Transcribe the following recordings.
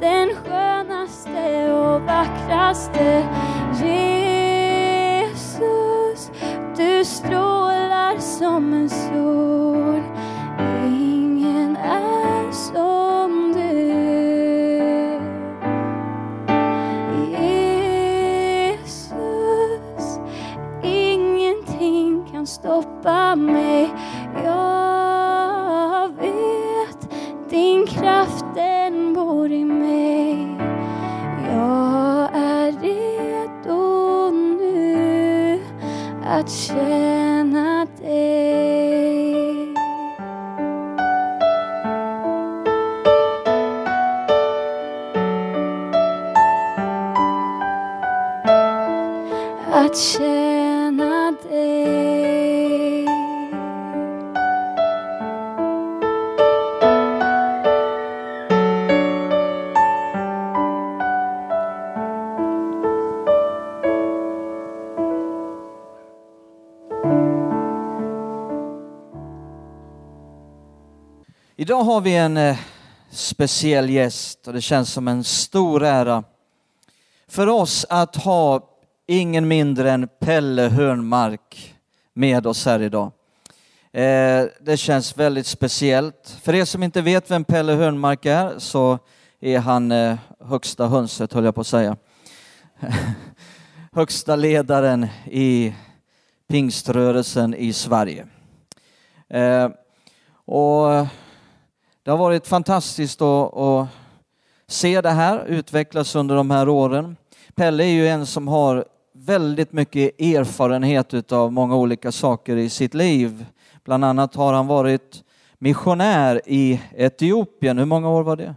den skönaste och vackraste Jesus. Du strålar som en sol, ingen är som du. Jesus, ingenting kan stoppa mig. Har vi en eh, speciell gäst och det känns som en stor ära för oss att ha ingen mindre än Pelle Hörnmark med oss här idag. Eh, det känns väldigt speciellt. För er som inte vet vem Pelle Hörnmark är så är han eh, högsta hönset, höll jag på att säga. högsta ledaren i pingströrelsen i Sverige. Eh, och det har varit fantastiskt att, att se det här utvecklas under de här åren. Pelle är ju en som har väldigt mycket erfarenhet av många olika saker i sitt liv. Bland annat har han varit missionär i Etiopien. Hur många år var det?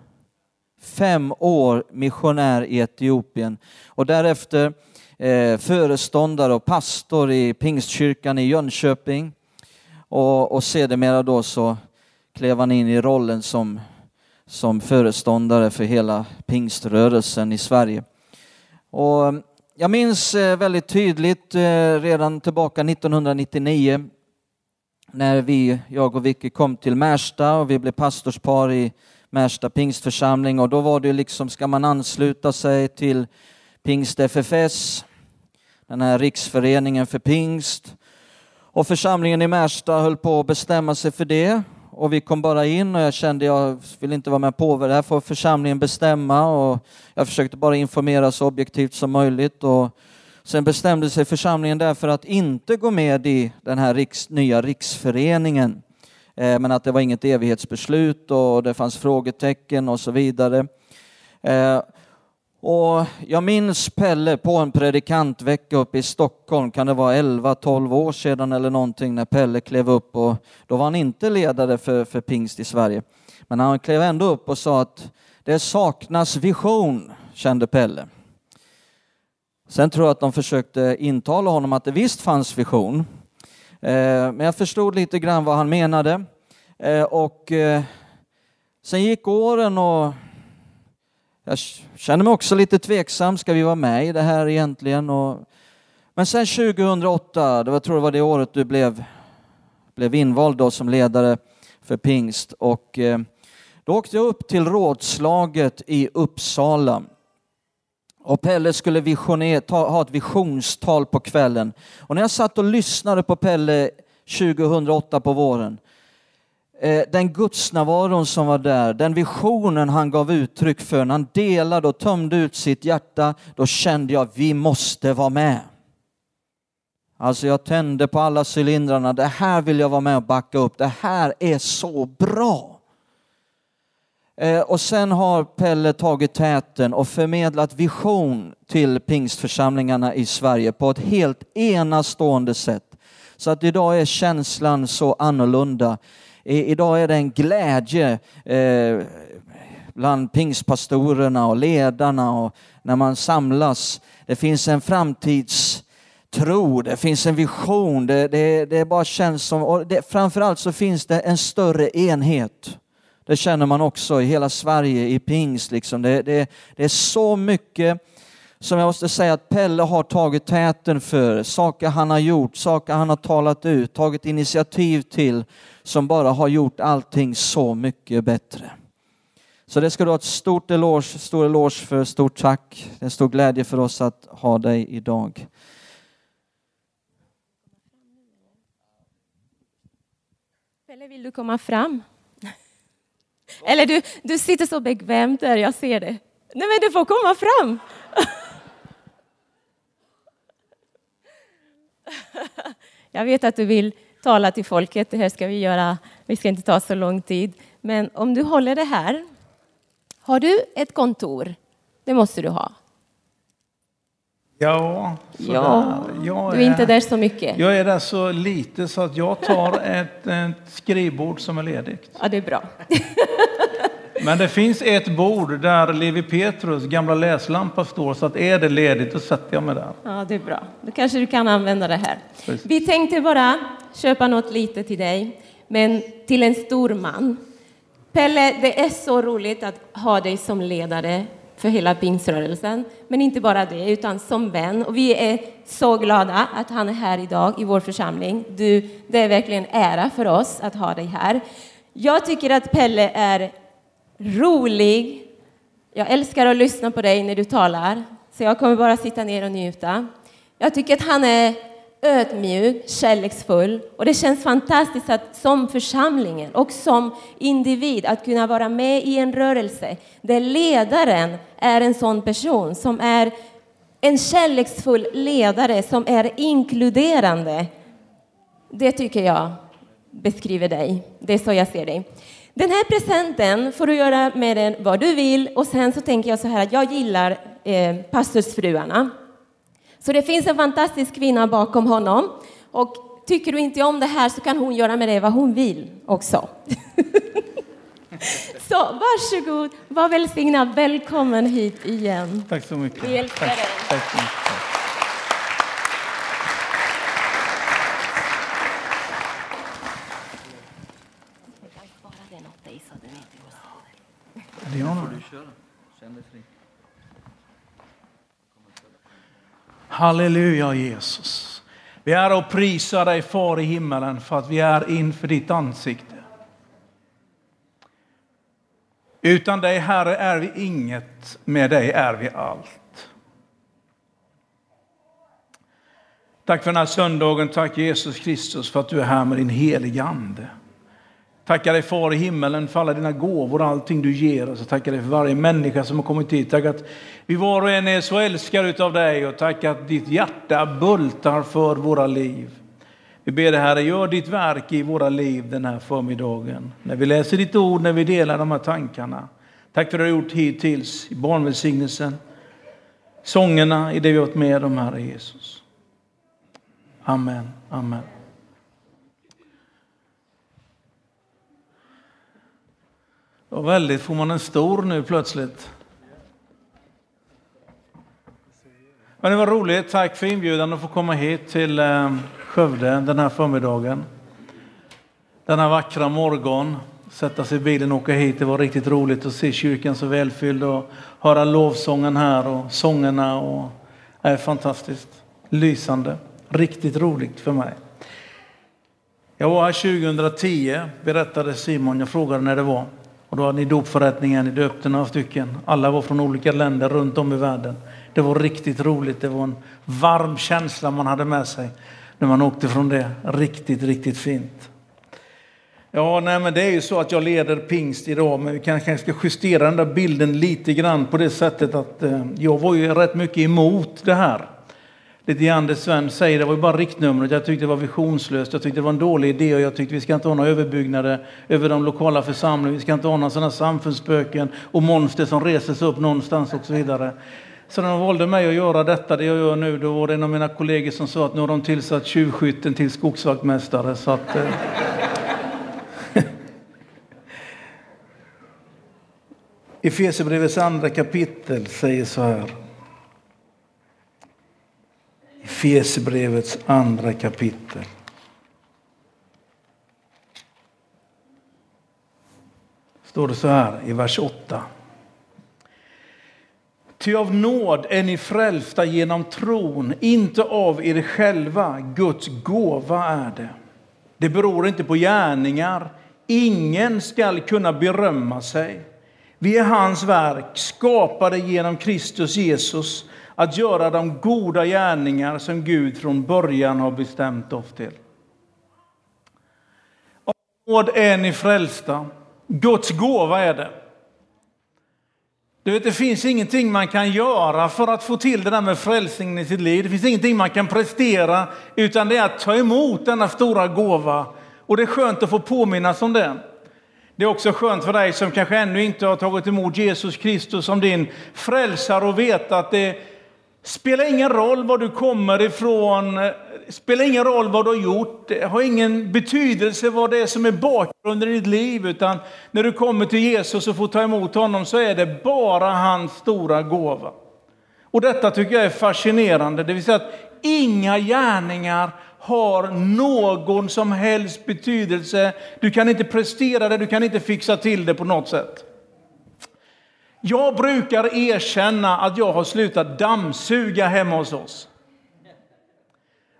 Fem år missionär i Etiopien och därefter eh, föreståndare och pastor i Pingstkyrkan i Jönköping. Och, och sedermera då så klev han in i rollen som, som föreståndare för hela pingströrelsen i Sverige. Och eh, jag minns eh, väldigt tydligt eh, redan tillbaka 1999 när vi, jag och Vicky kom till Märsta och vi blev pastorspar i Märsta pingstförsamling och då var det liksom, ska man ansluta sig till Pingst FFS, den här riksföreningen för pingst. Och församlingen i Märsta höll på att bestämma sig för det och vi kom bara in och jag kände jag vill inte vara med på det här får församlingen bestämma. Och jag försökte bara informera så objektivt som möjligt. Och sen bestämde sig församlingen därför att inte gå med i den här riks, nya riksföreningen. Eh, men att det var inget evighetsbeslut och det fanns frågetecken och så vidare. Eh, och jag minns Pelle på en predikantvecka uppe i Stockholm, kan det vara 11-12 år sedan eller någonting, när Pelle klev upp och då var han inte ledare för, för pingst i Sverige. Men han klev ändå upp och sa att det saknas vision, kände Pelle. Sen tror jag att de försökte intala honom att det visst fanns vision. Eh, men jag förstod lite grann vad han menade. Eh, och eh, sen gick åren och jag känner mig också lite tveksam, ska vi vara med i det här egentligen? Och, men sen 2008, det var, jag tror det var det året du blev, blev invald då som ledare för pingst och eh, då åkte jag upp till rådslaget i Uppsala och Pelle skulle visioner, ta, ha ett visionstal på kvällen. Och när jag satt och lyssnade på Pelle 2008 på våren Eh, den gudsnärvaron som var där, den visionen han gav uttryck för, när han delade och tömde ut sitt hjärta, då kände jag vi måste vara med. Alltså jag tände på alla cylindrarna, det här vill jag vara med och backa upp, det här är så bra. Eh, och sen har Pelle tagit täten och förmedlat vision till pingstförsamlingarna i Sverige på ett helt enastående sätt. Så att idag är känslan så annorlunda. Idag är det en glädje eh, bland pingstpastorerna och ledarna och när man samlas. Det finns en framtidstro, det finns en vision, det, det, det bara känns som, och det, framförallt så finns det en större enhet. Det känner man också i hela Sverige i pingst. Liksom. Det, det, det är så mycket som jag måste säga att Pelle har tagit täten för, saker han har gjort, saker han har talat ut, tagit initiativ till som bara har gjort allting så mycket bättre. Så det ska du ha ett stort eloge, stor eloge för, stort tack. Det är en stor glädje för oss att ha dig idag. Pelle, vill du komma fram? Eller du, du sitter så bekvämt där, jag ser det. Nej men du får komma fram. Jag vet att du vill tala till folket, det här ska vi göra, vi ska inte ta så lång tid. Men om du håller det här, har du ett kontor? Det måste du ha. Ja. Ja, jag du är inte där så mycket. Jag är där så lite så att jag tar ett, ett skrivbord som är ledigt. Ja, det är bra. Men det finns ett bord där Levi Petrus gamla läslampa står, så att är det ledigt då sätter jag mig där. Ja, det är bra. Då kanske du kan använda det här. Precis. Vi tänkte bara köpa något litet till dig, men till en stor man. Pelle, det är så roligt att ha dig som ledare för hela pingströrelsen. Men inte bara det, utan som vän. Och vi är så glada att han är här idag i vår församling. Du, det är verkligen ära för oss att ha dig här. Jag tycker att Pelle är rolig. Jag älskar att lyssna på dig när du talar, så jag kommer bara sitta ner och njuta. Jag tycker att han är ödmjuk, kärleksfull och det känns fantastiskt att som församlingen och som individ att kunna vara med i en rörelse där ledaren är en sån person som är en kärleksfull ledare som är inkluderande. Det tycker jag beskriver dig. Det är så jag ser dig. Den här presenten får du göra med den vad du vill och sen så tänker jag så här att jag gillar eh, pastorsfruarna. Så det finns en fantastisk kvinna bakom honom och tycker du inte om det här så kan hon göra med det vad hon vill också. så varsågod, var välsignad, välkommen hit igen. Tack så mycket. Vi älskar dig. Tack så mycket. Det gör nog det. Halleluja Jesus. Vi är och prisar dig far i himmelen för att vi är inför ditt ansikte. Utan dig Herre är vi inget, med dig är vi allt. Tack för den här söndagen, tack Jesus Kristus för att du är här med din heliga Ande. Tackar dig far i himmelen för alla dina gåvor och allting du ger oss. Tackar dig för varje människa som har kommit hit. Tack att vi var och en är så älskade utav dig och tack att ditt hjärta bultar för våra liv. Vi ber dig Herre, gör ditt verk i våra liv den här förmiddagen. När vi läser ditt ord, när vi delar de här tankarna. Tack för det du har gjort hittills i barnvälsignelsen, sångerna, i det vi har varit med om, Herre Jesus. Amen, amen. Och väldigt, får man en stor nu plötsligt? Men det var roligt. Tack för inbjudan att få komma hit till eh, Skövde den här förmiddagen. Denna vackra morgon. Sätta sig i bilen och åka hit. Det var riktigt roligt att se kyrkan så välfylld och höra lovsången här och sångerna. Och, det är fantastiskt. Lysande. Riktigt roligt för mig. Jag var här 2010, berättade Simon. Jag frågade när det var. Och då hade ni dopförrättningen, ni döpte några stycken. Alla var från olika länder runt om i världen. Det var riktigt roligt. Det var en varm känsla man hade med sig när man åkte från det. Riktigt, riktigt fint. Ja, nej, men det är ju så att jag leder pingst idag, men vi kanske ska justera den där bilden lite grann på det sättet att eh, jag var ju rätt mycket emot det här. Lite grann det Sven säger, det var ju bara riktnumret. Jag tyckte det var visionslöst, jag tyckte det var en dålig idé och jag tyckte vi ska inte ha några överbyggnader över de lokala församlingarna. Vi ska inte ha några sådana samfundsspöken och monster som reser sig upp någonstans och så vidare. Så när de valde mig att göra detta, det jag gör nu, då var det en av mina kollegor som sa att nu har de tillsatt tjuvskytten till skogsvaktmästare. Så att, eh. Efesierbrevets andra kapitel säger så här. Efesierbrevets andra kapitel. Står det så här i vers 8. Ty av nåd är ni frälsta genom tron, inte av er själva. Guds gåva är det. Det beror inte på gärningar. Ingen skall kunna berömma sig. Vi är hans verk, skapade genom Kristus Jesus att göra de goda gärningar som Gud från början har bestämt oss till. Av nåd är ni frälsta. Guds gåva är det. Du vet, det finns ingenting man kan göra för att få till det där med frälsningen i sitt liv. Det finns ingenting man kan prestera, utan det är att ta emot denna stora gåva. Och det är skönt att få påminnas om det. Det är också skönt för dig som kanske ännu inte har tagit emot Jesus Kristus som din frälsare och veta att det spelar ingen roll var du kommer ifrån, spelar ingen roll vad du har gjort, det har ingen betydelse vad det är som är bakgrunden i ditt liv, utan när du kommer till Jesus och får ta emot honom så är det bara hans stora gåva. Och detta tycker jag är fascinerande, det vill säga att inga gärningar har någon som helst betydelse. Du kan inte prestera det, du kan inte fixa till det på något sätt. Jag brukar erkänna att jag har slutat dammsuga hemma hos oss.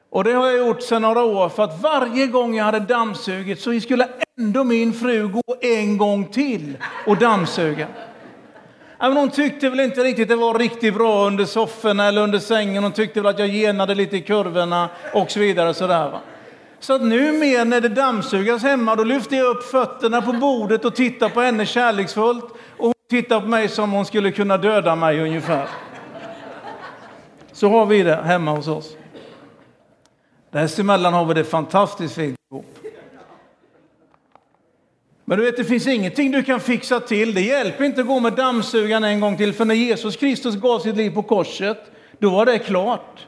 Och det har jag gjort sedan några år för att varje gång jag hade dammsugit så skulle ändå min fru gå en gång till och dammsuga. Även hon tyckte väl inte riktigt det var riktigt bra under sofforna eller under sängen. Hon tyckte väl att jag genade lite i kurvorna och så vidare. Sådär, va? Så att nu mer när det dammsugas hemma, då lyfter jag upp fötterna på bordet och tittar på henne kärleksfullt. Tittar på mig som hon skulle kunna döda mig ungefär. Så har vi det hemma hos oss. Dessemellan har vi det fantastiskt fint ihop. Men du vet, det finns ingenting du kan fixa till. Det hjälper inte att gå med dammsugaren en gång till, för när Jesus Kristus gav sitt liv på korset, då var det klart.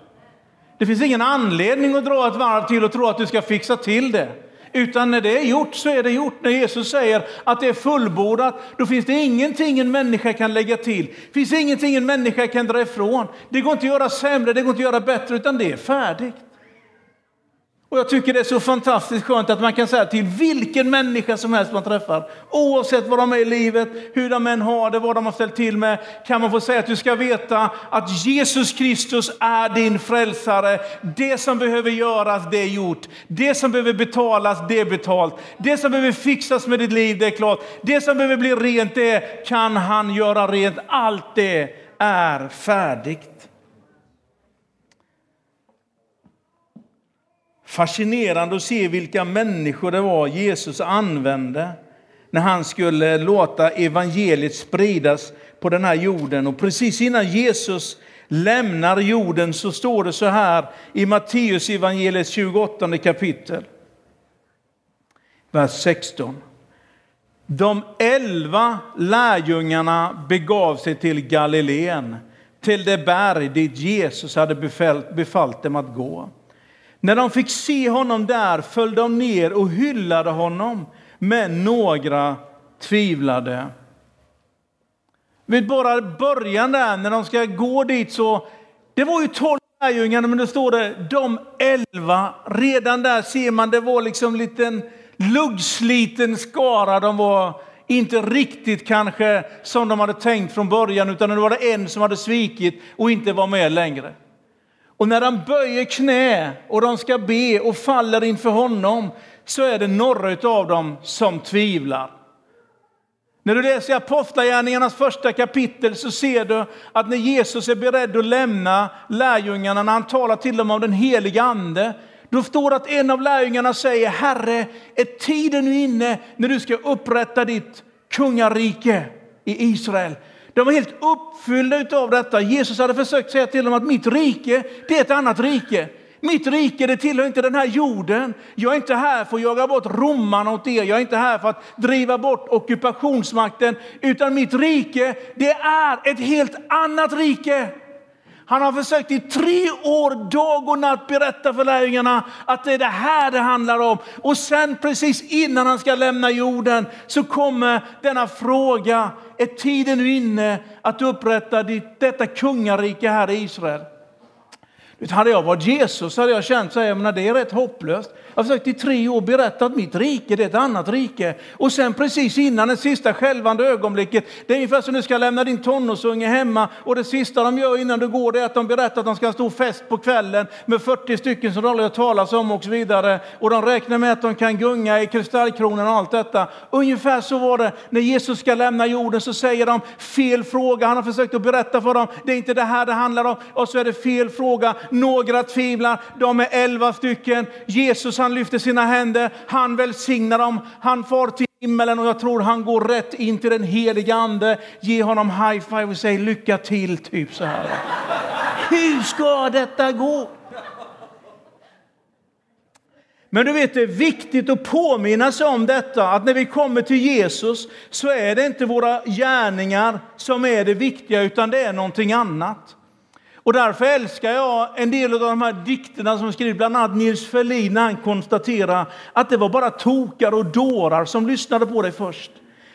Det finns ingen anledning att dra ett varv till och tro att du ska fixa till det. Utan när det är gjort så är det gjort. När Jesus säger att det är fullbordat, då finns det ingenting en människa kan lägga till. Det finns ingenting en människa kan dra ifrån. Det går inte att göra sämre, det går inte att göra bättre, utan det är färdigt. Och jag tycker det är så fantastiskt skönt att man kan säga till vilken människa som helst man träffar, oavsett vad de är i livet, hur de än har det, vad de har ställt till med, kan man få säga att du ska veta att Jesus Kristus är din frälsare. Det som behöver göras, det är gjort. Det som behöver betalas, det är betalt. Det som behöver fixas med ditt liv, det är klart. Det som behöver bli rent, det kan han göra rent. Allt det är färdigt. Fascinerande att se vilka människor det var Jesus använde när han skulle låta evangeliet spridas på den här jorden. Och precis innan Jesus lämnar jorden så står det så här i Matteus evangeliets 28 kapitel. Vers 16. De elva lärjungarna begav sig till Galileen, till det berg dit Jesus hade befallt dem att gå. När de fick se honom där föll de ner och hyllade honom, men några tvivlade. Vid bara början där, när de ska gå dit, så det var ju tolv lärjungarna, men då står det de elva. Redan där ser man, det var liksom en liten luggsliten skara. De var inte riktigt kanske som de hade tänkt från början, utan det var det en som hade svikit och inte var med längre. Och när de böjer knä och de ska be och faller inför honom så är det några av dem som tvivlar. När du läser Apostlagärningarnas första kapitel så ser du att när Jesus är beredd att lämna lärjungarna, när han talar till dem om den heliga ande, då står det att en av lärjungarna säger, Herre, är tiden nu inne när du ska upprätta ditt kungarike i Israel? De var helt uppfyllda av detta. Jesus hade försökt säga till dem att mitt rike, det är ett annat rike. Mitt rike det tillhör inte den här jorden. Jag är inte här för att jaga bort romarna åt er. Jag är inte här för att driva bort ockupationsmakten. Utan mitt rike, det är ett helt annat rike. Han har försökt i tre år dag och natt berätta för lärjungarna att det är det här det handlar om. Och sen precis innan han ska lämna jorden så kommer denna fråga. Är tiden nu inne att upprätta detta kungarike här i Israel? Hade jag varit Jesus hade jag känt så här, menar, det är rätt hopplöst. Jag har försökt i tre år berätta att mitt rike det är ett annat rike. Och sen precis innan det sista skälvande ögonblicket, det är ungefär som du ska lämna din tonårsunge hemma och det sista de gör innan du går det är att de berättar att de ska ha stor fest på kvällen med 40 stycken som de aldrig har talas om och så vidare. Och de räknar med att de kan gunga i kristallkronan och allt detta. Ungefär så var det när Jesus ska lämna jorden så säger de fel fråga. Han har försökt att berätta för dem, det är inte det här det handlar om. Och så är det fel fråga. Några tvivlar, de är elva stycken. Jesus han lyfter sina händer, han välsignar dem, han far till himmelen och jag tror han går rätt in till den heliga ande. Ge honom high five och säg lycka till, typ så här. Hur ska detta gå? Men du vet, det är viktigt att påminna sig om detta, att när vi kommer till Jesus så är det inte våra gärningar som är det viktiga, utan det är någonting annat. Och därför älskar jag en del av de här dikterna som skrivs, bland annat Nils Ferlin, när han konstaterar att det var bara tokar och dårar som lyssnade på dig först.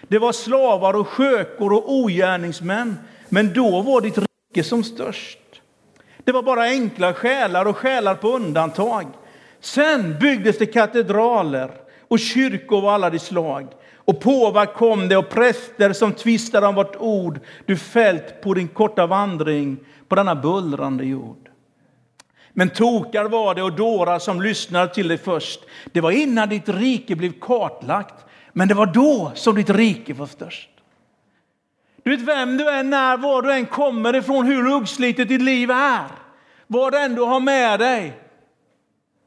Det var slavar och skökor och ogärningsmän, men då var ditt rike som störst. Det var bara enkla själar och själar på undantag. Sen byggdes det katedraler och kyrkor av alla de slag. Och påvar kom det och präster som tvistade om vart ord du fällt på din korta vandring på denna bullrande jord. Men tokar var det och dårar som lyssnade till dig först. Det var innan ditt rike blev kartlagt, men det var då som ditt rike var störst. Du vet vem du är, när, var du än kommer ifrån, hur uppslitet ditt liv är, vad du än har med dig,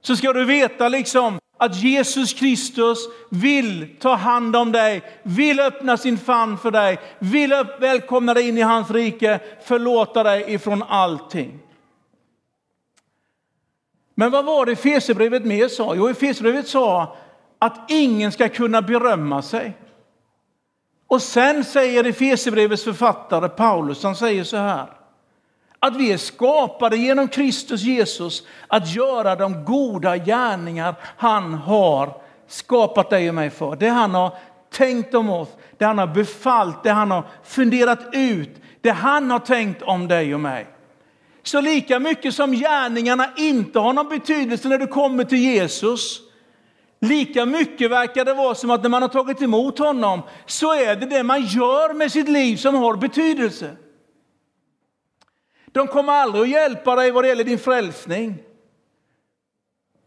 så ska du veta liksom att Jesus Kristus vill ta hand om dig, vill öppna sin famn för dig, vill välkomna dig in i hans rike, förlåta dig ifrån allting. Men vad var det Efesierbrevet mer sa? Jo, Efesierbrevet sa att ingen ska kunna berömma sig. Och sen säger Efesierbrevets författare Paulus, han säger så här att vi är skapade genom Kristus Jesus att göra de goda gärningar han har skapat dig och mig för. Det han har tänkt om oss, det han har befallt, det han har funderat ut, det han har tänkt om dig och mig. Så lika mycket som gärningarna inte har någon betydelse när du kommer till Jesus, lika mycket verkar det vara som att när man har tagit emot honom så är det det man gör med sitt liv som har betydelse. De kommer aldrig att hjälpa dig vad det gäller din frälsning.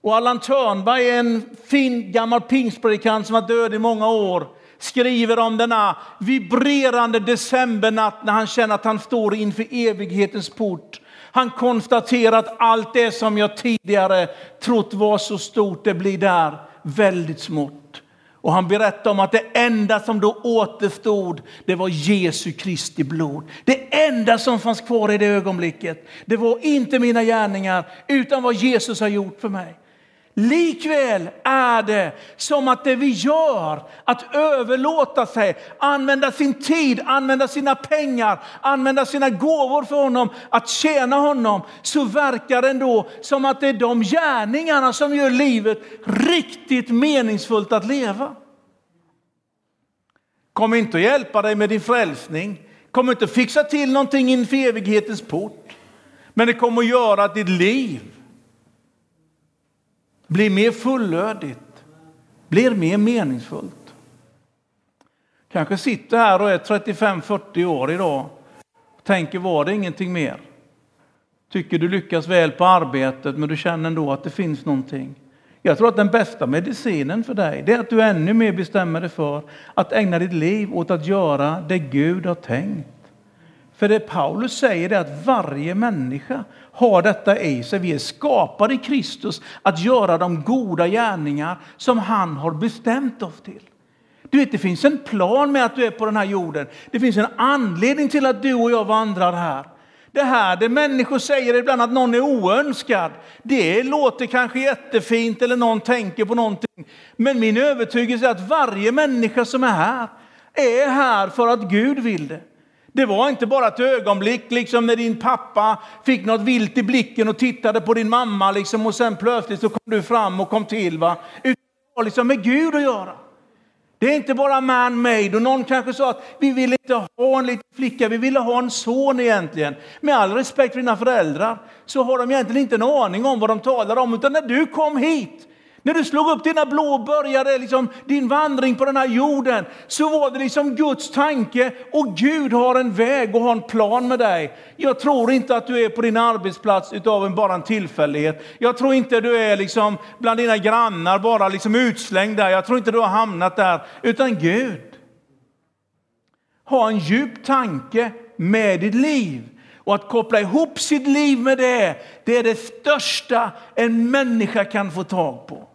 Och Allan Törnberg, en fin gammal pingstpredikant som har död i många år, skriver om denna vibrerande decembernatt när han känner att han står inför evighetens port. Han konstaterar att allt det som jag tidigare trott var så stort, det blir där väldigt smått. Och han berättade om att det enda som då återstod, det var Jesu Kristi blod. Det enda som fanns kvar i det ögonblicket, det var inte mina gärningar, utan vad Jesus har gjort för mig. Likväl är det som att det vi gör, att överlåta sig, använda sin tid, använda sina pengar, använda sina gåvor för honom, att tjäna honom, så verkar det ändå som att det är de gärningarna som gör livet riktigt meningsfullt att leva. Kommer inte att hjälpa dig med din frälsning, kommer inte att fixa till någonting inför evighetens port, men det kommer att göra att ditt liv blir mer fullödigt, blir mer meningsfullt. Kanske sitter här och är 35-40 år idag och tänker, var det ingenting mer? Tycker du lyckas väl på arbetet men du känner ändå att det finns någonting. Jag tror att den bästa medicinen för dig det är att du ännu mer bestämmer dig för att ägna ditt liv åt att göra det Gud har tänkt. För det Paulus säger är att varje människa har detta i sig. Vi är skapade i Kristus att göra de goda gärningar som han har bestämt oss till. Du vet, det finns en plan med att du är på den här jorden. Det finns en anledning till att du och jag vandrar här. Det här det människor säger ibland att någon är oönskad, det låter kanske jättefint eller någon tänker på någonting. Men min övertygelse är att varje människa som är här är här för att Gud vill det. Det var inte bara ett ögonblick, liksom när din pappa fick något vilt i blicken och tittade på din mamma liksom, och sen plötsligt så kom du fram och kom till. Va? Utan det har liksom med Gud att göra. Det är inte bara man-made. Och någon kanske sa att vi vill inte ha en liten flicka, vi ville ha en son egentligen. Med all respekt för dina föräldrar så har de egentligen inte en aning om vad de talar om. Utan när du kom hit när du slog upp dina blå började liksom din vandring på den här jorden så var det liksom Guds tanke och Gud har en väg och har en plan med dig. Jag tror inte att du är på din arbetsplats utav en, bara en tillfällighet. Jag tror inte du är liksom bland dina grannar bara liksom utslängd där. Jag tror inte du har hamnat där. Utan Gud har en djup tanke med ditt liv. Och att koppla ihop sitt liv med det, det är det största en människa kan få tag på.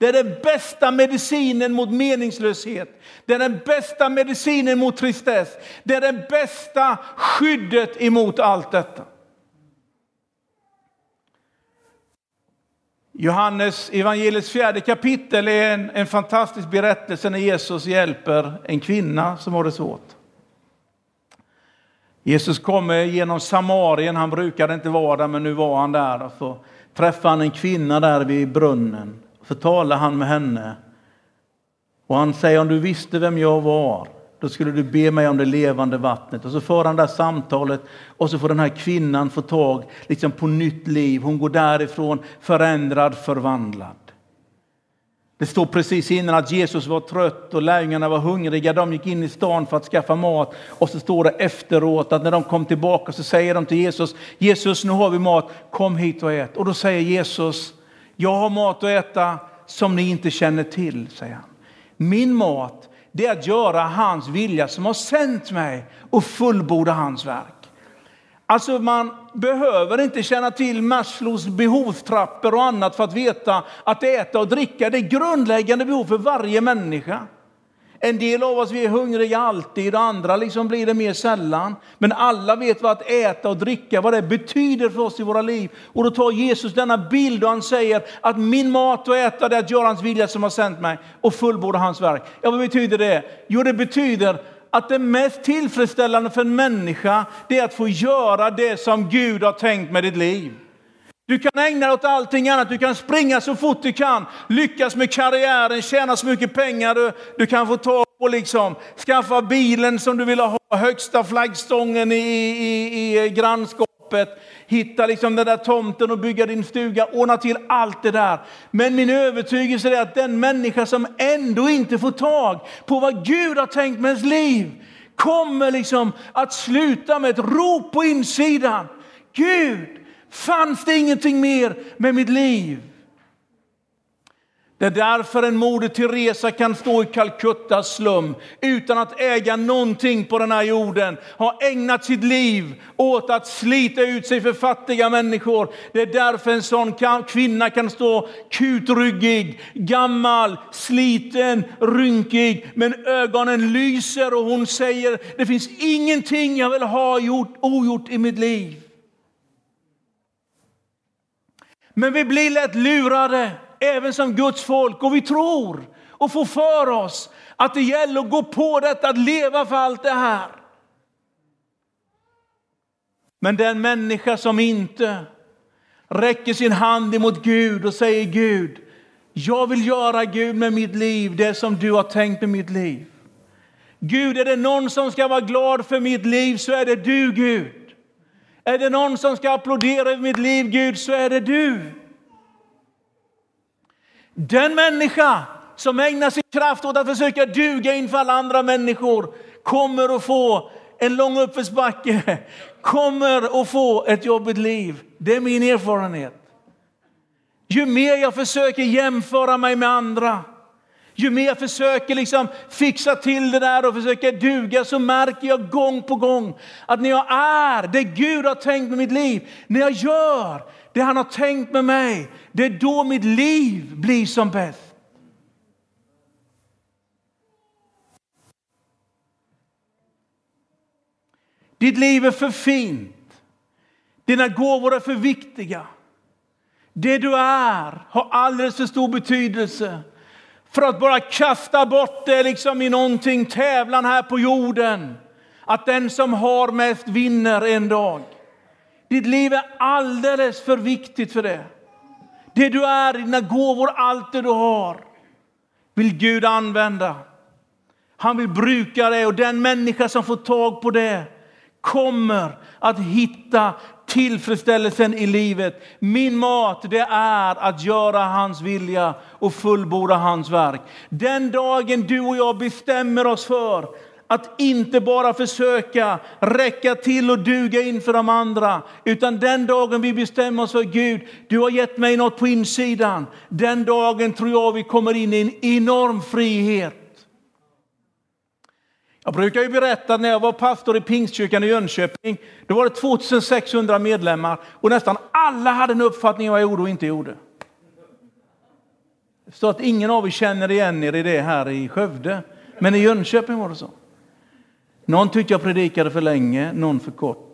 Det är den bästa medicinen mot meningslöshet. Det är den bästa medicinen mot tristess. Det är det bästa skyddet emot allt detta. Johannes evangeliets fjärde kapitel är en, en fantastisk berättelse när Jesus hjälper en kvinna som har det svårt. Jesus kommer genom Samarien, han brukade inte vara där men nu var han där. Och så träffar han en kvinna där vid brunnen så talar han med henne. Och han säger om du visste vem jag var, då skulle du be mig om det levande vattnet. Och så för han det här samtalet och så får den här kvinnan få tag liksom på nytt liv. Hon går därifrån förändrad, förvandlad. Det står precis innan att Jesus var trött och lärjungarna var hungriga. De gick in i stan för att skaffa mat. Och så står det efteråt att när de kom tillbaka så säger de till Jesus, Jesus nu har vi mat, kom hit och ät. Och då säger Jesus, jag har mat att äta som ni inte känner till, säger han. Min mat, det är att göra hans vilja som har sänt mig och fullborda hans verk. Alltså man behöver inte känna till Maslows behovstrappor och annat för att veta att äta och dricka det är grundläggande behov för varje människa. En del av oss vi är hungriga alltid och andra liksom blir det mer sällan. Men alla vet vad att äta och dricka, vad det betyder för oss i våra liv. Och då tar Jesus denna bild och han säger att min mat och äta det är att göra hans vilja som har sänt mig och fullborda hans verk. Ja, vad betyder det? Jo, det betyder att det mest tillfredsställande för en människa det är att få göra det som Gud har tänkt med ditt liv. Du kan ägna dig åt allting annat. Du kan springa så fort du kan, lyckas med karriären, tjäna så mycket pengar du, du kan få tag på, liksom. skaffa bilen som du vill ha, högsta flaggstången i, i, i grannskapet, hitta liksom den där tomten och bygga din stuga, ordna till allt det där. Men min övertygelse är att den människa som ändå inte får tag på vad Gud har tänkt med ens liv, kommer liksom att sluta med ett rop på insidan. Gud, Fanns det ingenting mer med mitt liv? Det är därför en moder Teresa kan stå i Calcuttas slum utan att äga någonting på den här jorden. ha ägnat sitt liv åt att slita ut sig för fattiga människor. Det är därför en sån kvinna kan stå kutryggig, gammal, sliten, rynkig. Men ögonen lyser och hon säger det finns ingenting jag vill ha gjort ogjort i mitt liv. Men vi blir lätt lurade, även som Guds folk, och vi tror och får för oss att det gäller att gå på detta, att leva för allt det här. Men den människa som inte räcker sin hand emot Gud och säger Gud, jag vill göra Gud med mitt liv det som du har tänkt med mitt liv. Gud, är det någon som ska vara glad för mitt liv så är det du Gud. Är det någon som ska applådera över mitt liv, Gud, så är det du. Den människa som ägnar sin kraft åt att försöka duga inför alla andra människor kommer att få en lång uppförsbacke, kommer att få ett jobbigt liv. Det är min erfarenhet. Ju mer jag försöker jämföra mig med andra, ju mer jag försöker liksom fixa till det där och försöker duga så märker jag gång på gång att när jag är det Gud har tänkt med mitt liv, när jag gör det han har tänkt med mig, det är då mitt liv blir som bäst. Ditt liv är för fint. Dina gåvor är för viktiga. Det du är har alldeles för stor betydelse för att bara kasta bort det liksom i någonting, tävlan här på jorden. Att den som har mest vinner en dag. Ditt liv är alldeles för viktigt för det. Det du är, dina gåvor, allt det du har vill Gud använda Han vill bruka det och den människa som får tag på det kommer att hitta tillfredsställelsen i livet. Min mat det är att göra hans vilja och fullborda hans verk. Den dagen du och jag bestämmer oss för att inte bara försöka räcka till och duga inför de andra, utan den dagen vi bestämmer oss för Gud, du har gett mig något på insidan. Den dagen tror jag vi kommer in i en enorm frihet. Jag brukar ju berätta att när jag var pastor i Pingstkyrkan i Jönköping, då var det 2600 medlemmar och nästan alla hade en uppfattning om vad jag gjorde och inte gjorde. Så att ingen av er känner igen er i det här i Skövde. Men i Jönköping var det så. Någon tyckte jag predikade för länge, någon för kort.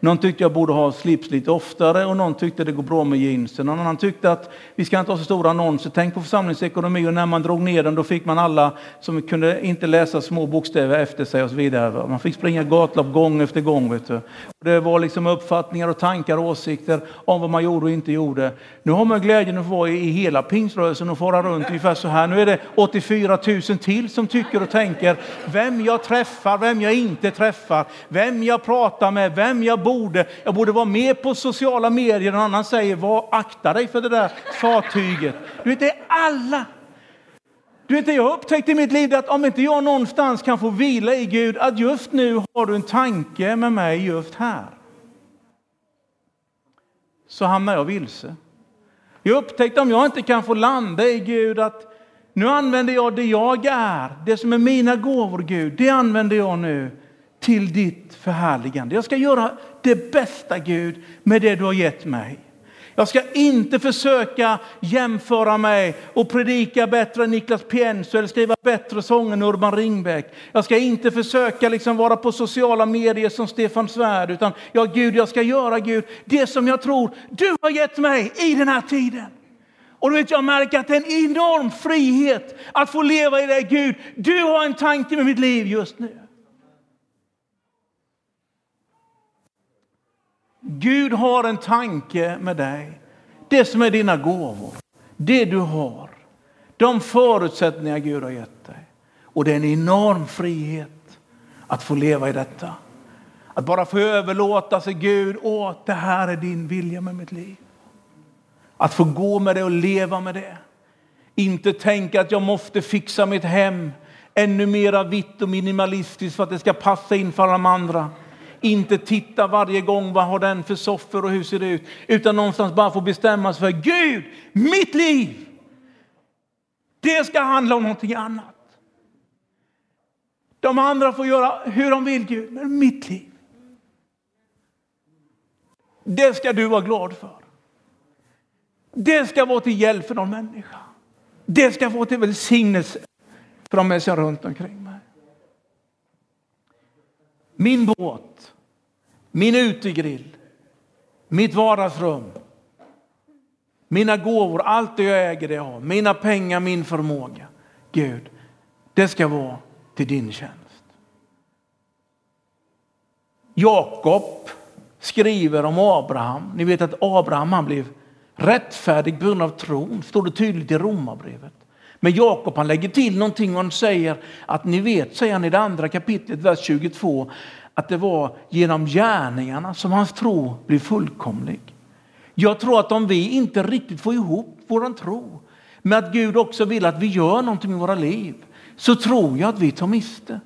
Någon tyckte jag borde ha slips lite oftare och någon tyckte det går bra med jeansen. Någon annan tyckte att vi ska inte ha så stora annonser. Tänk på församlingsekonomi och när man drog ner den då fick man alla som kunde inte läsa små bokstäver efter sig och så vidare. Man fick springa gatlopp gång efter gång. Vet du. Det var liksom uppfattningar och tankar och åsikter om vad man gjorde och inte gjorde. Nu har man glädjen att få vara i hela pingströrelsen och fara runt ungefär så här. Nu är det 84 000 till som tycker och tänker vem jag träffar, vem jag inte träffar, vem jag pratar med, vem jag borde. Jag borde vara med på sociala medier. Någon annan säger, var, akta dig för det där fartyget. Du vet, det är alla. Du vet, jag upptäckte i mitt liv att om inte jag någonstans kan få vila i Gud, att just nu har du en tanke med mig just här. Så hamnar jag vilse. Jag upptäckte om jag inte kan få landa i Gud att nu använder jag det jag är, det som är mina gåvor Gud, det använder jag nu till ditt förhärligande. Jag ska göra det bästa Gud med det du har gett mig. Jag ska inte försöka jämföra mig och predika bättre än Niklas Pienso eller skriva bättre sånger än Urban Ringbäck. Jag ska inte försöka liksom vara på sociala medier som Stefan Svärd, utan ja, Gud, jag ska göra Gud det som jag tror du har gett mig i den här tiden. Och du vet, jag märker att det är en enorm frihet att få leva i det Gud. Du har en tanke med mitt liv just nu. Gud har en tanke med dig. Det som är dina gåvor, det du har, de förutsättningar Gud har gett dig. Och det är en enorm frihet att få leva i detta. Att bara få överlåta sig Gud, åh, det här är din vilja med mitt liv. Att få gå med det och leva med det. Inte tänka att jag måste fixa mitt hem ännu mera vitt och minimalistiskt för att det ska passa in för alla de andra inte titta varje gång vad har den för soffor och hur ser det ut. Utan någonstans bara få bestämma sig för Gud, mitt liv. Det ska handla om någonting annat. De andra får göra hur de vill Gud, men mitt liv. Det ska du vara glad för. Det ska vara till hjälp för någon människa. Det ska vara till välsignelse för de människor runt omkring mig. Min båt, min utegrill, mitt vardagsrum, mina gåvor, allt det jag äger, det jag har, mina pengar, min förmåga. Gud, det ska vara till din tjänst. Jakob skriver om Abraham. Ni vet att Abraham han blev rättfärdig på grund av tron, står det tydligt i Romarbrevet. Men Jakob han lägger till någonting och han säger att ni vet, säger han i det andra kapitlet, vers 22, att det var genom gärningarna som hans tro blev fullkomlig. Jag tror att om vi inte riktigt får ihop vår tro med att Gud också vill att vi gör någonting i våra liv så tror jag att vi tar miste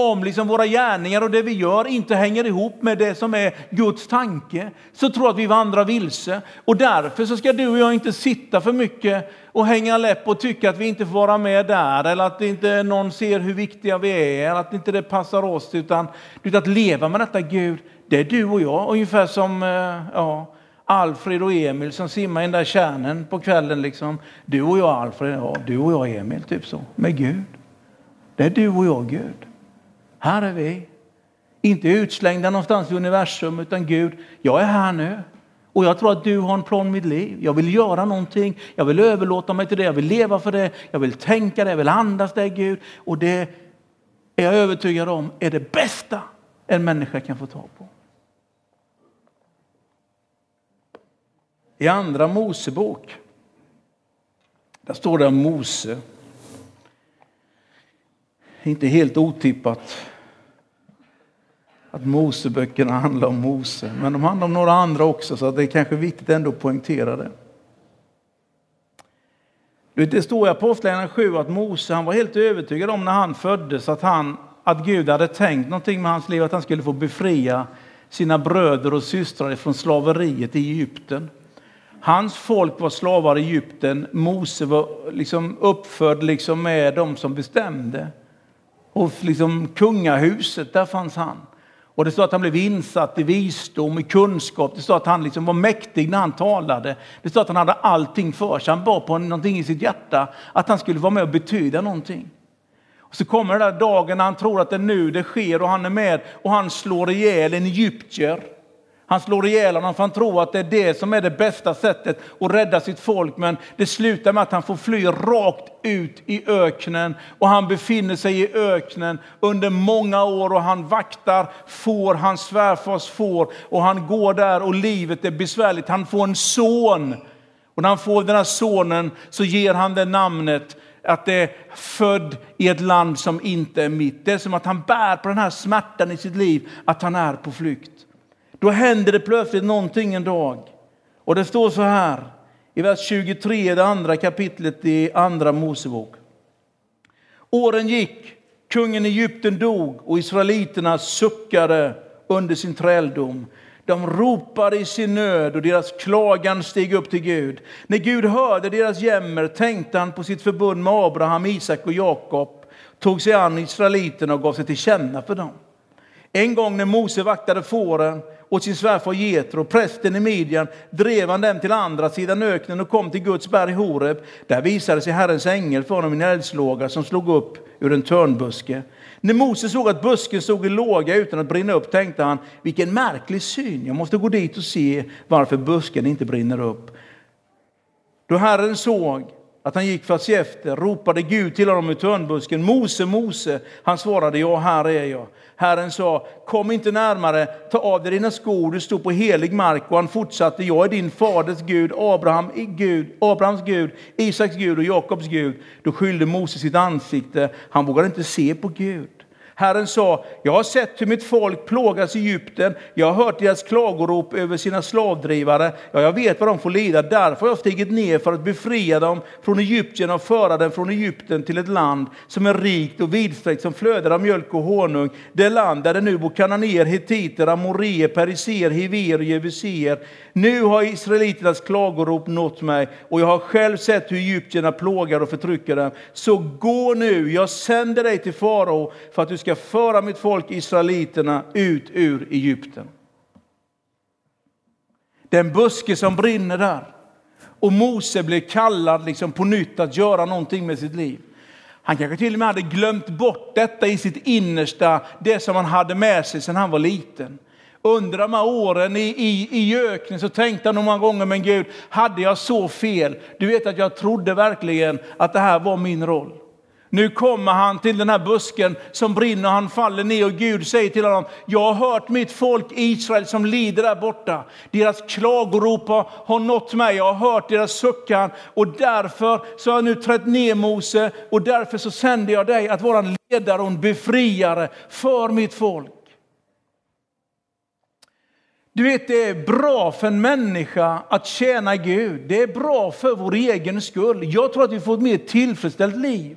om liksom våra gärningar och det vi gör inte hänger ihop med det som är Guds tanke, så tror jag att vi vandrar vilse. Och därför så ska du och jag inte sitta för mycket och hänga läpp och tycka att vi inte får vara med där, eller att inte någon ser hur viktiga vi är, eller att inte det passar oss, utan, utan att leva med detta Gud, det är du och jag, ungefär som eh, ja, Alfred och Emil som simmar i den där kärnen på kvällen. Liksom. Du och jag Alfred, ja, du och jag Emil, typ så, med Gud. Det är du och jag Gud. Här är vi. Inte utslängda någonstans i universum, utan Gud, jag är här nu. Och jag tror att du har en plan med mitt liv. Jag vill göra någonting, jag vill överlåta mig till det, jag vill leva för det, jag vill tänka det, jag vill andas det Gud. Och det är jag övertygad om är det bästa en människa kan få tag på. I andra Mosebok, där står det om Mose inte helt otippat att Moseböckerna handlar om Mose, men de handlar om några andra också, så det är kanske viktigt ändå att poängtera det. Det står i Apostlagärningarna 7 att Mose han var helt övertygad om när han föddes att, han, att Gud hade tänkt någonting med hans liv, att han skulle få befria sina bröder och systrar från slaveriet i Egypten. Hans folk var slavar i Egypten. Mose var liksom uppfödd liksom med dem som bestämde. Och liksom kungahuset, där fanns han. Och det står att han blev insatt i visdom, i kunskap. Det står att han liksom var mäktig när han talade. Det står att han hade allting för sig. Han bar på någonting i sitt hjärta, att han skulle vara med och betyda någonting. Och så kommer den där dagen när han tror att det är nu det sker och han är med och han slår ihjäl en egyptier. Han slår ihjäl honom för han tror att det är det som är det bästa sättet att rädda sitt folk. Men det slutar med att han får fly rakt ut i öknen och han befinner sig i öknen under många år och han vaktar får, hans svärfars får och han går där och livet är besvärligt. Han får en son och när han får den här sonen så ger han det namnet att det är född i ett land som inte är mitt. Det är som att han bär på den här smärtan i sitt liv, att han är på flykt. Då händer det plötsligt någonting en dag. Och det står så här i vers 23, det andra kapitlet i andra Mosebok. Åren gick, kungen i Egypten dog och israeliterna suckade under sin träldom. De ropade i sin nöd och deras klagan steg upp till Gud. När Gud hörde deras jämmer tänkte han på sitt förbund med Abraham, Isak och Jakob, tog sig an israeliterna och gav sig till känna för dem. En gång när Mose vaktade fåren åt sin svärfar Jetro, prästen i Midjan, drev han dem till andra sidan öknen och kom till Guds berg Horeb. Där visade sig Herrens ängel för honom i en eldslåga som slog upp ur en törnbuske. När Mose såg att busken stod i låga utan att brinna upp tänkte han, vilken märklig syn, jag måste gå dit och se varför busken inte brinner upp. Då Herren såg att han gick för att se efter, ropade Gud till honom i törnbusken, Mose, Mose. Han svarade, ja, här är jag. Herren sa, kom inte närmare, ta av dig dina skor, du står på helig mark. Och han fortsatte, jag är din faders Gud, Abraham, Gud, Abrahams Gud, Isaks Gud och Jakobs Gud. Då skyllde Mose sitt ansikte, han vågade inte se på Gud. Herren sa, jag har sett hur mitt folk plågas i Egypten, jag har hört deras klagorop över sina slavdrivare, ja, jag vet vad de får lida, därför har jag stigit ner för att befria dem från Egypten och föra dem från Egypten till ett land som är rikt och vidsträckt, som flödar av mjölk och honung, det land där det nu bor kananéer, hetiter, amorier, periser, hiver och jebusier. Nu har israeliternas klagorop nått mig och jag har själv sett hur egyptierna plågar och förtrycker dem. Så gå nu, jag sänder dig till farao för att du ska ska föra mitt folk israeliterna ut ur Egypten. Den buske som brinner där. Och Mose blir kallad liksom på nytt att göra någonting med sitt liv. Han kanske till och med hade glömt bort detta i sitt innersta, det som han hade med sig sedan han var liten. Under de här åren i, i, i öknen så tänkte han många gånger, men Gud, hade jag så fel? Du vet att jag trodde verkligen att det här var min roll. Nu kommer han till den här busken som brinner, han faller ner och Gud säger till honom, jag har hört mitt folk Israel som lider där borta. Deras klagorop har nått mig, jag har hört deras suckan och därför så har jag nu trätt ner Mose och därför så sänder jag dig att vara en ledare och en befriare för mitt folk. Du vet, det är bra för en människa att tjäna Gud. Det är bra för vår egen skull. Jag tror att vi får ett mer tillfredsställt liv.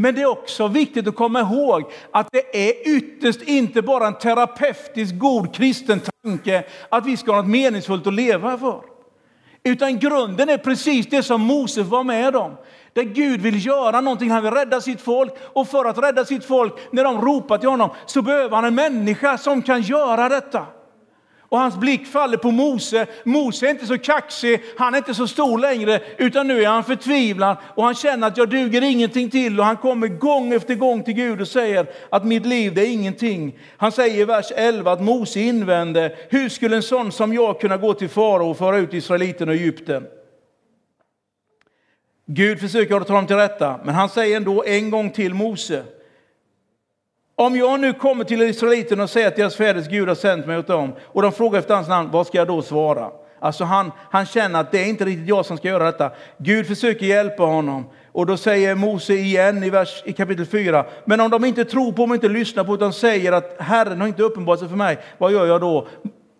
Men det är också viktigt att komma ihåg att det är ytterst inte bara en terapeutisk god kristen tanke att vi ska ha något meningsfullt att leva för. Utan grunden är precis det som Moses var med om. Där Gud vill göra någonting, han vill rädda sitt folk. Och för att rädda sitt folk, när de ropar till honom, så behöver han en människa som kan göra detta och hans blick faller på Mose. Mose är inte så kaxig, han är inte så stor längre, utan nu är han förtvivlad och han känner att jag duger ingenting till och han kommer gång efter gång till Gud och säger att mitt liv det är ingenting. Han säger i vers 11 att Mose invände, hur skulle en sån som jag kunna gå till farao och föra ut israeliterna ur Egypten? Gud försöker ta dem till rätta, men han säger ändå en gång till Mose, om jag nu kommer till israeliterna och säger att deras fäders Gud har sänt mig åt dem och de frågar efter hans namn, vad ska jag då svara? Alltså han, han känner att det är inte riktigt jag som ska göra detta. Gud försöker hjälpa honom Och då säger Mose igen i, vers, i kapitel 4, men om de inte tror på mig, inte lyssnar på utan säger att Herren har inte uppenbarat sig för mig, vad gör jag då?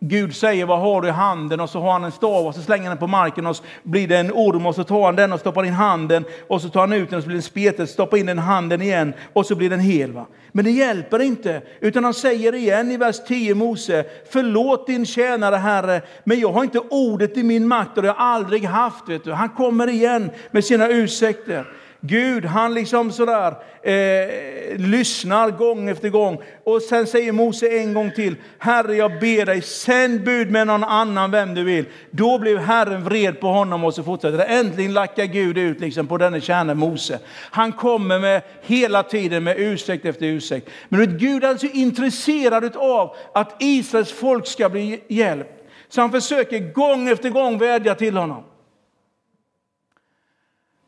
Gud säger vad har du i handen och så har han en stav och så slänger han den på marken och så blir det en orm och så tar han den och stoppar in handen och så tar han ut den och så blir det en spete, stoppar in den i handen igen och så blir den hel. Va? Men det hjälper inte, utan han säger igen i vers 10 Mose, förlåt din tjänare Herre, men jag har inte ordet i min makt och det har jag aldrig haft. Vet du. Han kommer igen med sina ursäkter. Gud, han liksom sådär eh, lyssnar gång efter gång. Och sen säger Mose en gång till, Herre jag ber dig, sänd bud med någon annan vem du vill. Då blev Herren vred på honom och så fortsätter det. Äntligen lackar Gud ut liksom på denne kärne Mose. Han kommer med hela tiden med ursäkt efter ursäkt. Men Gud är alltså intresserad av att Israels folk ska bli hjälpt. Så han försöker gång efter gång vädja till honom.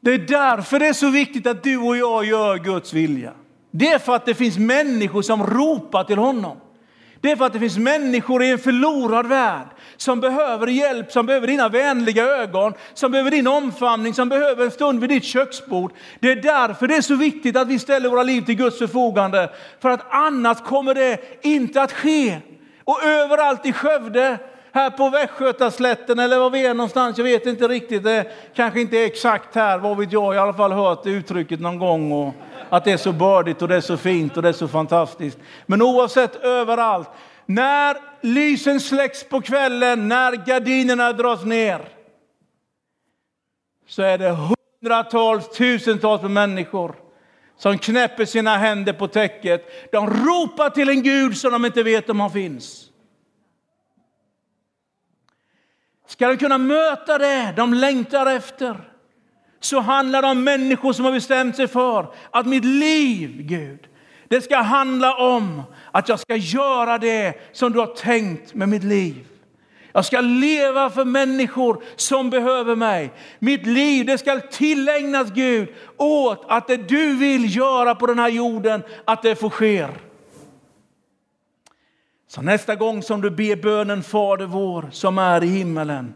Det är därför det är så viktigt att du och jag gör Guds vilja. Det är för att det finns människor som ropar till honom. Det är för att det finns människor i en förlorad värld som behöver hjälp, som behöver dina vänliga ögon, som behöver din omfamning, som behöver en stund vid ditt köksbord. Det är därför det är så viktigt att vi ställer våra liv till Guds förfogande. För att annars kommer det inte att ske. Och överallt i Skövde här på Västgötaslätten eller var vi är någonstans. Jag vet inte riktigt. Det kanske inte är exakt här, vad vet jag. Jag har i alla fall hört uttrycket någon gång. Och att det är så bördigt och det är så fint och det är så fantastiskt. Men oavsett överallt. När lysen släcks på kvällen, när gardinerna dras ner. Så är det hundratals, tusentals människor som knäpper sina händer på täcket. De ropar till en Gud som de inte vet om han finns. Ska de kunna möta det de längtar efter så handlar det om människor som har bestämt sig för att mitt liv, Gud, det ska handla om att jag ska göra det som du har tänkt med mitt liv. Jag ska leva för människor som behöver mig. Mitt liv det ska tillägnas Gud åt att det du vill göra på den här jorden, att det får ske. Så nästa gång som du ber bönen Fader vår som är i himmelen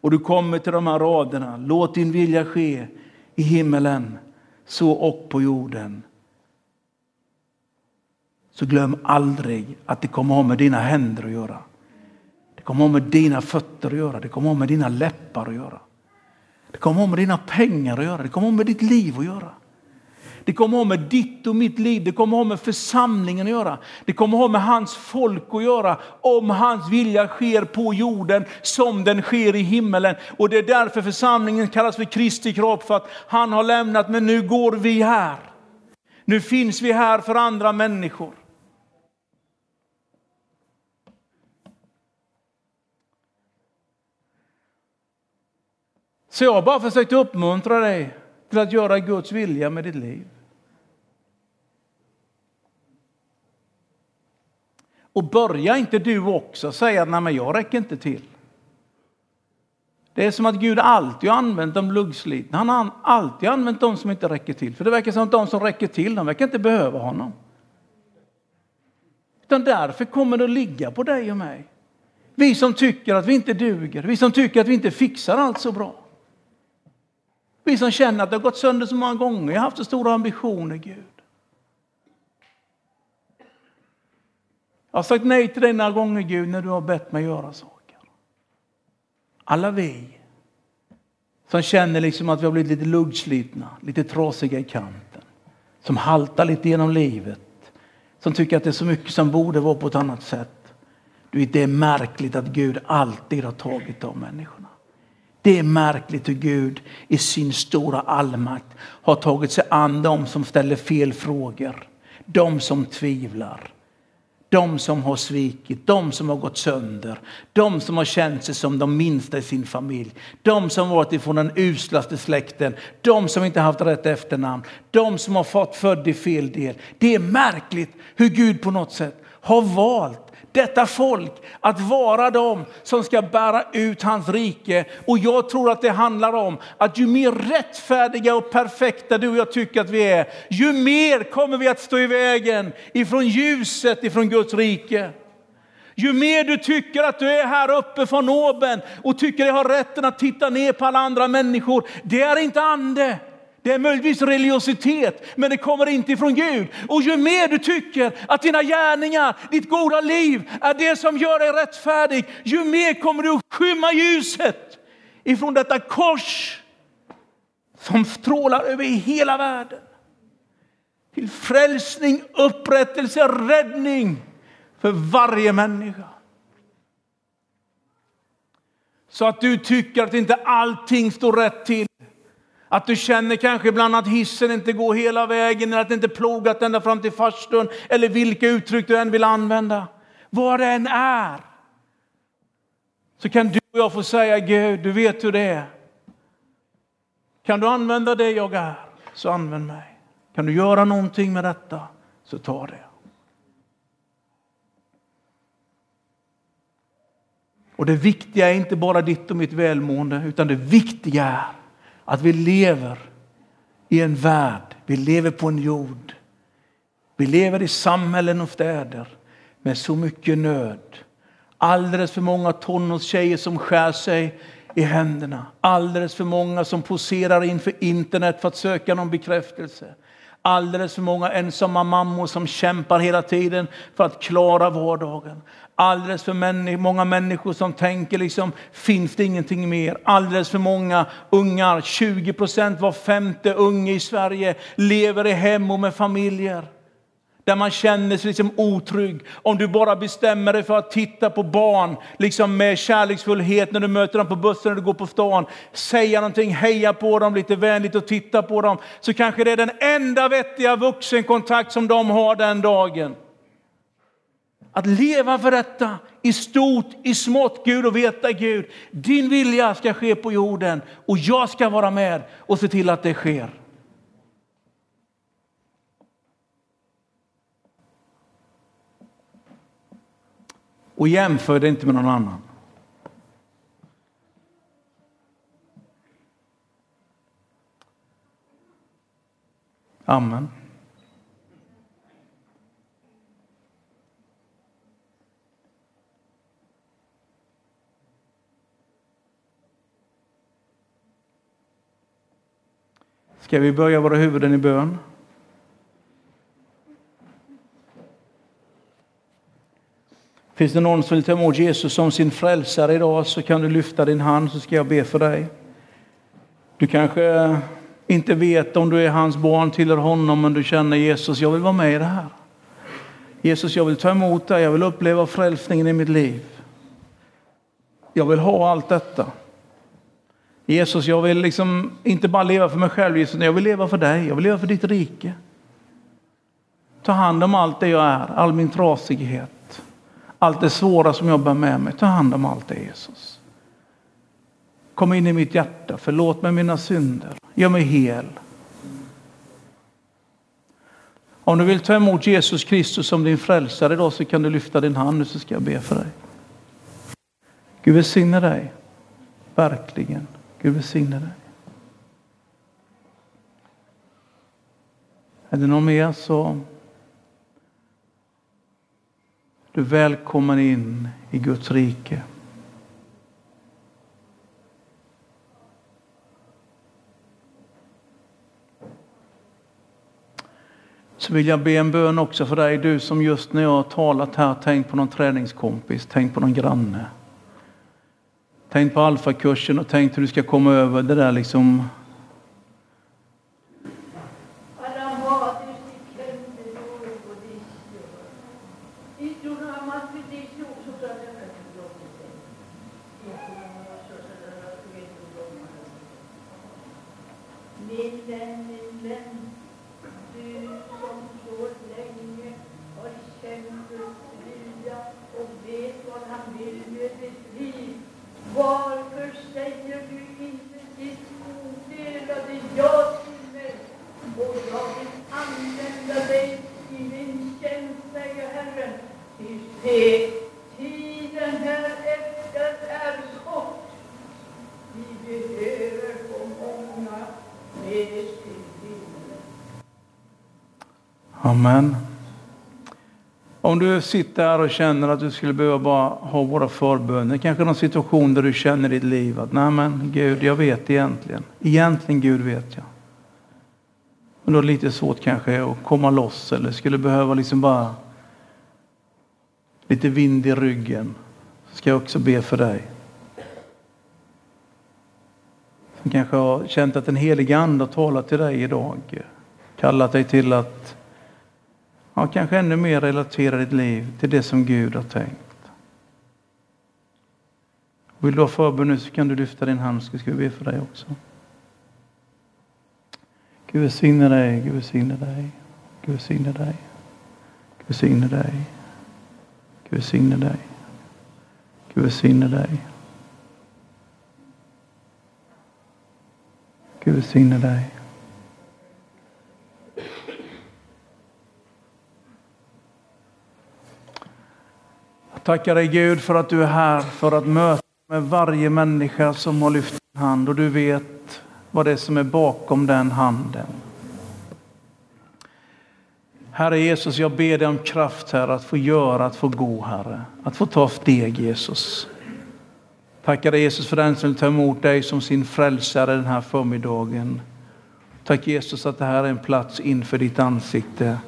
och du kommer till de här raderna, låt din vilja ske i himmelen så och på jorden. Så glöm aldrig att det kommer ha med dina händer att göra. Det kommer ha med dina fötter att göra, det kommer ha med dina läppar att göra. Det kommer ha med dina pengar att göra, det kommer ha med ditt liv att göra. Det kommer att ha med ditt och mitt liv, det kommer att ha med församlingen att göra. Det kommer att ha med hans folk att göra om hans vilja sker på jorden som den sker i himmelen. Och det är därför församlingen kallas för Kristi kropp, för att han har lämnat, men nu går vi här. Nu finns vi här för andra människor. Så jag har bara försökt uppmuntra dig till att göra Guds vilja med ditt liv. Och börja inte du också säga att men jag räcker inte till. Det är som att Gud alltid har använt de luggslitna. Han har alltid använt de som inte räcker till. För det verkar som att de som räcker till, de verkar inte behöva honom. Utan därför kommer det att ligga på dig och mig. Vi som tycker att vi inte duger, vi som tycker att vi inte fixar allt så bra. Vi som känner att det har gått sönder så många gånger, jag har haft så stora ambitioner, Gud. Jag har sagt nej till dig några gånger Gud när du har bett mig göra saker. Alla vi som känner liksom att vi har blivit lite luggslitna, lite trasiga i kanten. Som haltar lite genom livet. Som tycker att det är så mycket som borde vara på ett annat sätt. Du, det är märkligt att Gud alltid har tagit de människorna. Det är märkligt hur Gud i sin stora allmakt har tagit sig an de som ställer fel frågor. De som tvivlar de som har svikit, de som har gått sönder, de som har känt sig som de minsta i sin familj, de som varit ifrån den uslaste släkten, de som inte haft rätt efternamn, de som har fått född i fel del. Det är märkligt hur Gud på något sätt har valt detta folk att vara de som ska bära ut hans rike. Och jag tror att det handlar om att ju mer rättfärdiga och perfekta du och jag tycker att vi är, ju mer kommer vi att stå i vägen ifrån ljuset ifrån Guds rike. Ju mer du tycker att du är här uppe från oben och tycker dig ha rätten att titta ner på alla andra människor, det är inte ande. Det är möjligtvis religiositet, men det kommer inte ifrån Gud. Och ju mer du tycker att dina gärningar, ditt goda liv är det som gör dig rättfärdig, ju mer kommer du att skymma ljuset ifrån detta kors som strålar över hela världen. Till frälsning, upprättelse, räddning för varje människa. Så att du tycker att inte allting står rätt till. Att du känner kanske ibland att hissen inte går hela vägen eller att det inte plogat ända fram till farstun eller vilka uttryck du än vill använda. Vad det än är så kan du och jag få säga Gud, du vet hur det är. Kan du använda det jag är, så använd mig. Kan du göra någonting med detta, så ta det. Och det viktiga är inte bara ditt och mitt välmående, utan det viktiga är att vi lever i en värld, vi lever på en jord. Vi lever i samhällen och städer med så mycket nöd. Alldeles för många tonårstjejer som skär sig i händerna. Alldeles för många som poserar inför internet för att söka någon bekräftelse. Alldeles för många ensamma mammor som kämpar hela tiden för att klara vardagen. Alldeles för många människor som tänker liksom, finns det ingenting mer? Alldeles för många ungar, 20 procent var femte unge i Sverige lever i hem och med familjer där man känner sig liksom otrygg. Om du bara bestämmer dig för att titta på barn liksom med kärleksfullhet när du möter dem på bussen när du går på stan, säga någonting, heja på dem lite vänligt och titta på dem, så kanske det är den enda vettiga vuxenkontakt som de har den dagen. Att leva för detta i stort, i smått, Gud och veta Gud, din vilja ska ske på jorden och jag ska vara med och se till att det sker. Och jämför det inte med någon annan. Amen. Ska vi böja våra huvuden i bön? Finns det någon som vill ta emot Jesus som sin frälsare idag så kan du lyfta din hand så ska jag be för dig. Du kanske eh, inte vet om du är hans barn, tillhör honom, men du känner Jesus, jag vill vara med i det här. Jesus, jag vill ta emot dig, jag vill uppleva frälsningen i mitt liv. Jag vill ha allt detta. Jesus, jag vill liksom inte bara leva för mig själv, Jesus, jag vill leva för dig, jag vill leva för ditt rike. Ta hand om allt det jag är, all min trasighet allt det svåra som jag bär med mig. Ta hand om allt det Jesus. Kom in i mitt hjärta, förlåt mig mina synder, gör mig hel. Om du vill ta emot Jesus Kristus som din frälsare idag så kan du lyfta din hand nu så ska jag be för dig. Gud välsigne dig. Verkligen. Gud välsigne dig. Är det någon mer så du är välkommen in i Guds rike. Så vill jag be en bön också för dig, du som just när jag har talat här tänkt på någon träningskompis, tänkt på någon granne. Tänk på alfakursen och tänkt hur du ska komma över det där liksom Min vän, min vän, du som så länge har känt Guds vilja och vet vad han vill med ditt liv. Varför säger du inte ditt odelade ja till mig? Och jag vill använda dig i min tjänst, säger Herren. Ty Amen. Om du sitter här och känner att du skulle behöva bara ha våra förböner, kanske någon situation där du känner i ditt liv att nej men Gud, jag vet egentligen. Egentligen Gud vet jag. Men du har lite svårt kanske att komma loss eller skulle behöva liksom bara lite vind i ryggen. Så ska jag också be för dig. Du kanske har känt att den helige Ande har talat till dig idag. Kallat dig till att ja, kanske ännu mer relatera ditt liv till det som Gud har tänkt. Vill du ha förbön nu så kan du lyfta din hand så ska vi be för dig också. Gud välsigne dig, Gud välsigne dig, Gud välsigne dig, Gud välsigne dig, Gud välsigne dig, Gud välsigne dig. Gud välsigne dig. Jag tackar dig Gud för att du är här för att möta med varje människa som har lyft en hand och du vet vad det är som är bakom den handen. Herre Jesus, jag ber dig om kraft här att få göra, att få gå Herre, att få ta steg Jesus. Tackar dig Jesus för den som vill ta emot dig som sin frälsare den här förmiddagen. Tack Jesus att det här är en plats inför ditt ansikte.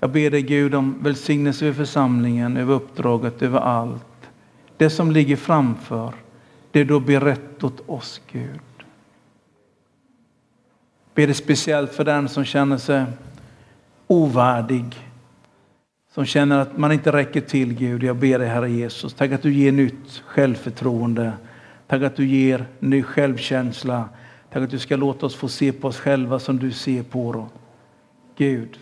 Jag ber dig Gud om välsignelse över församlingen, över uppdraget, över allt. Det som ligger framför, det du berett åt oss Gud. Ber dig speciellt för den som känner sig ovärdig, som känner att man inte räcker till Gud. Jag ber dig Herre Jesus, tack att du ger nytt självförtroende. Tack att du ger ny självkänsla. Tack att du ska låta oss få se på oss själva som du ser på oss. Gud,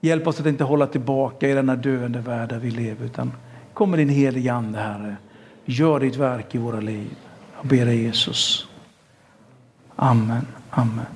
hjälp oss att inte hålla tillbaka i denna döende värld där vi lever, utan kom med din helige Ande, Herre. Gör ditt verk i våra liv. Jag ber dig Jesus. Amen. Amen.